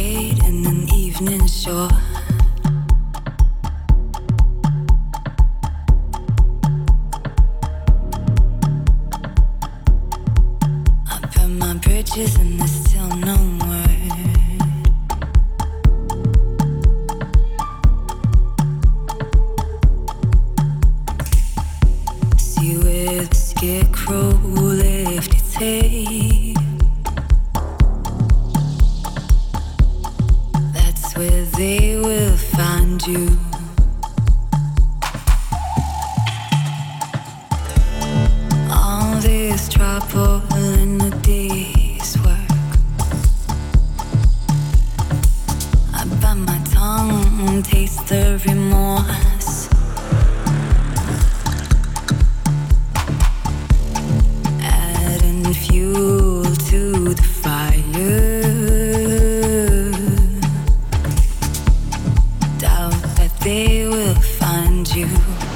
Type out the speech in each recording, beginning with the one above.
in an evening shore. But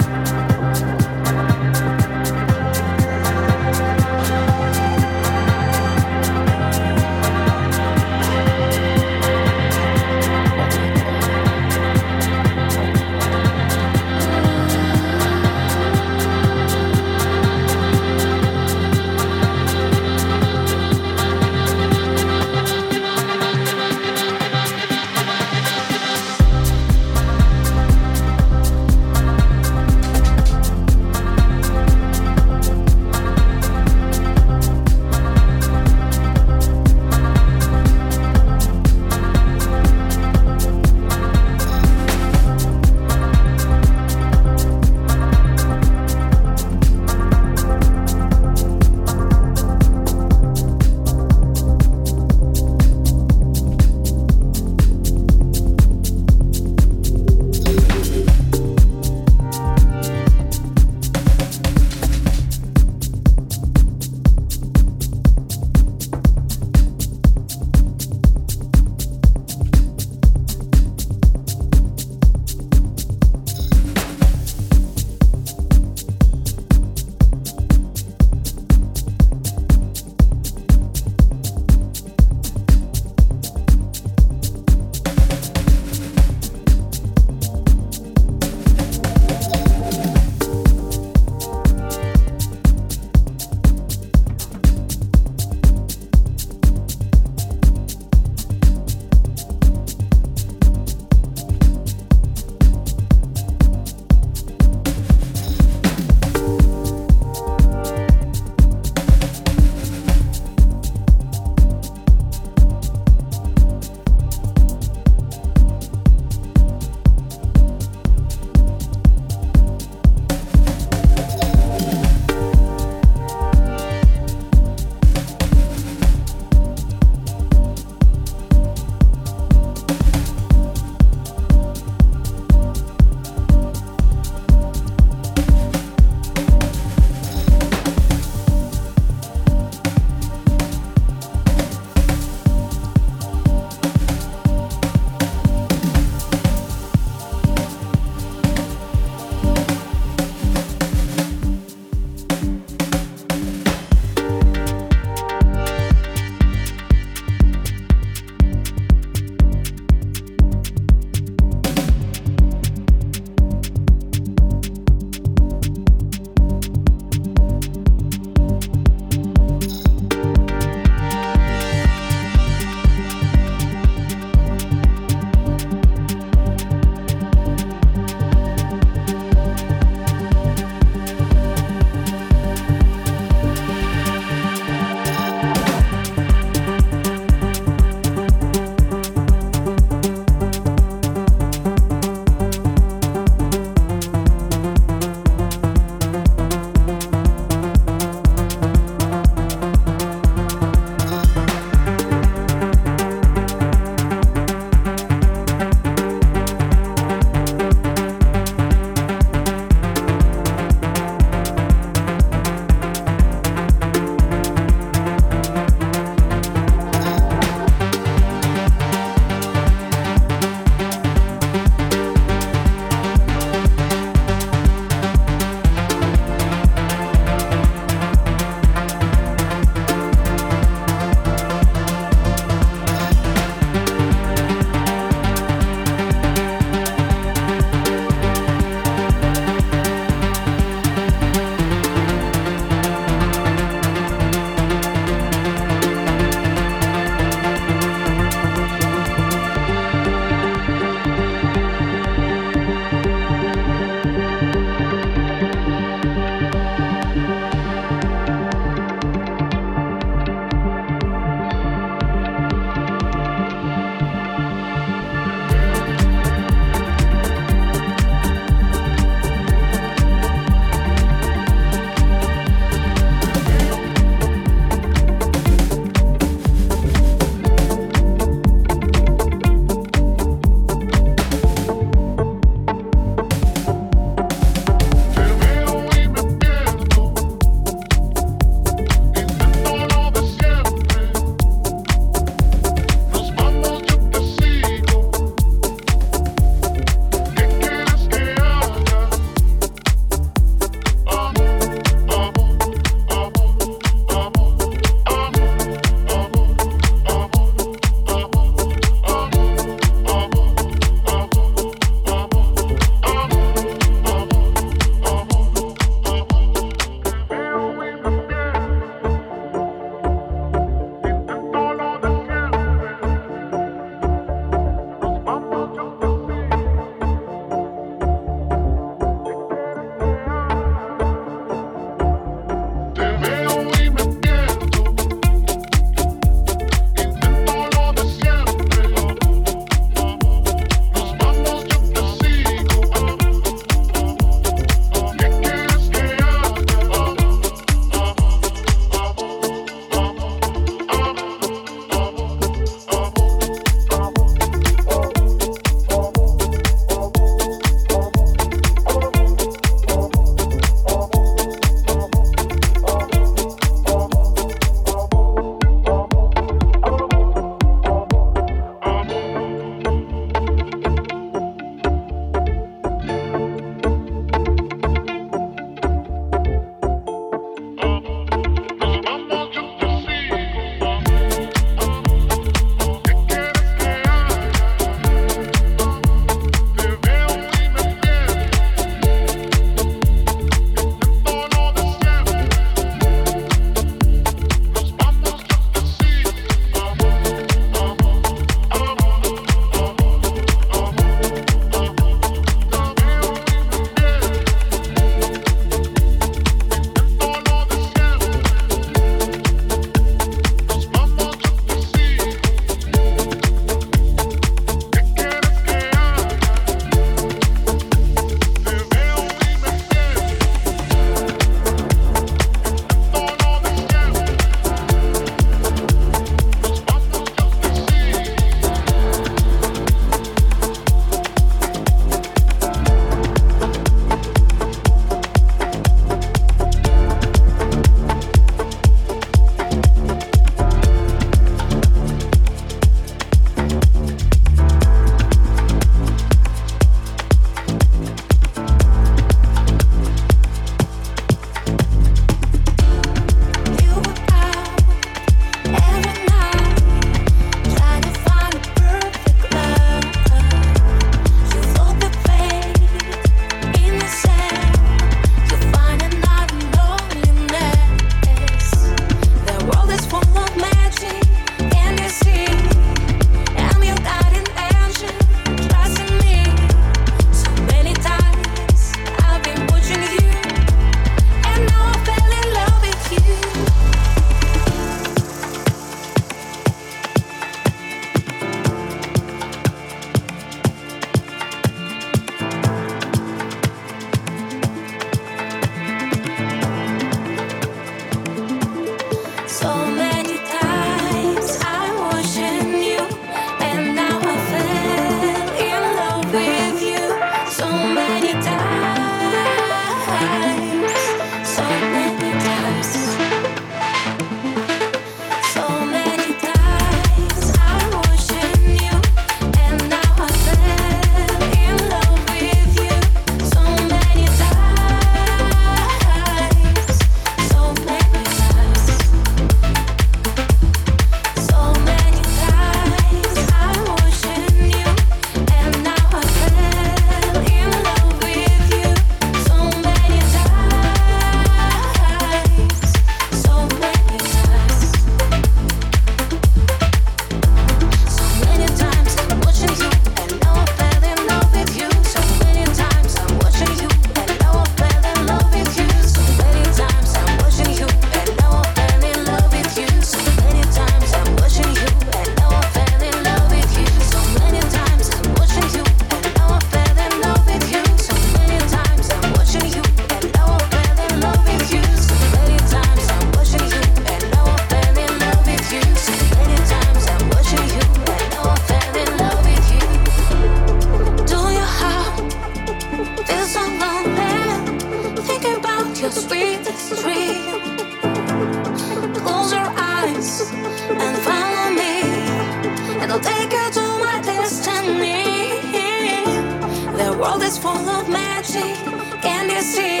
magic, can you see?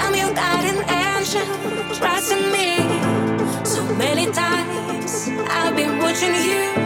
I'm your guiding angel, trust in me. So many times I've been watching you.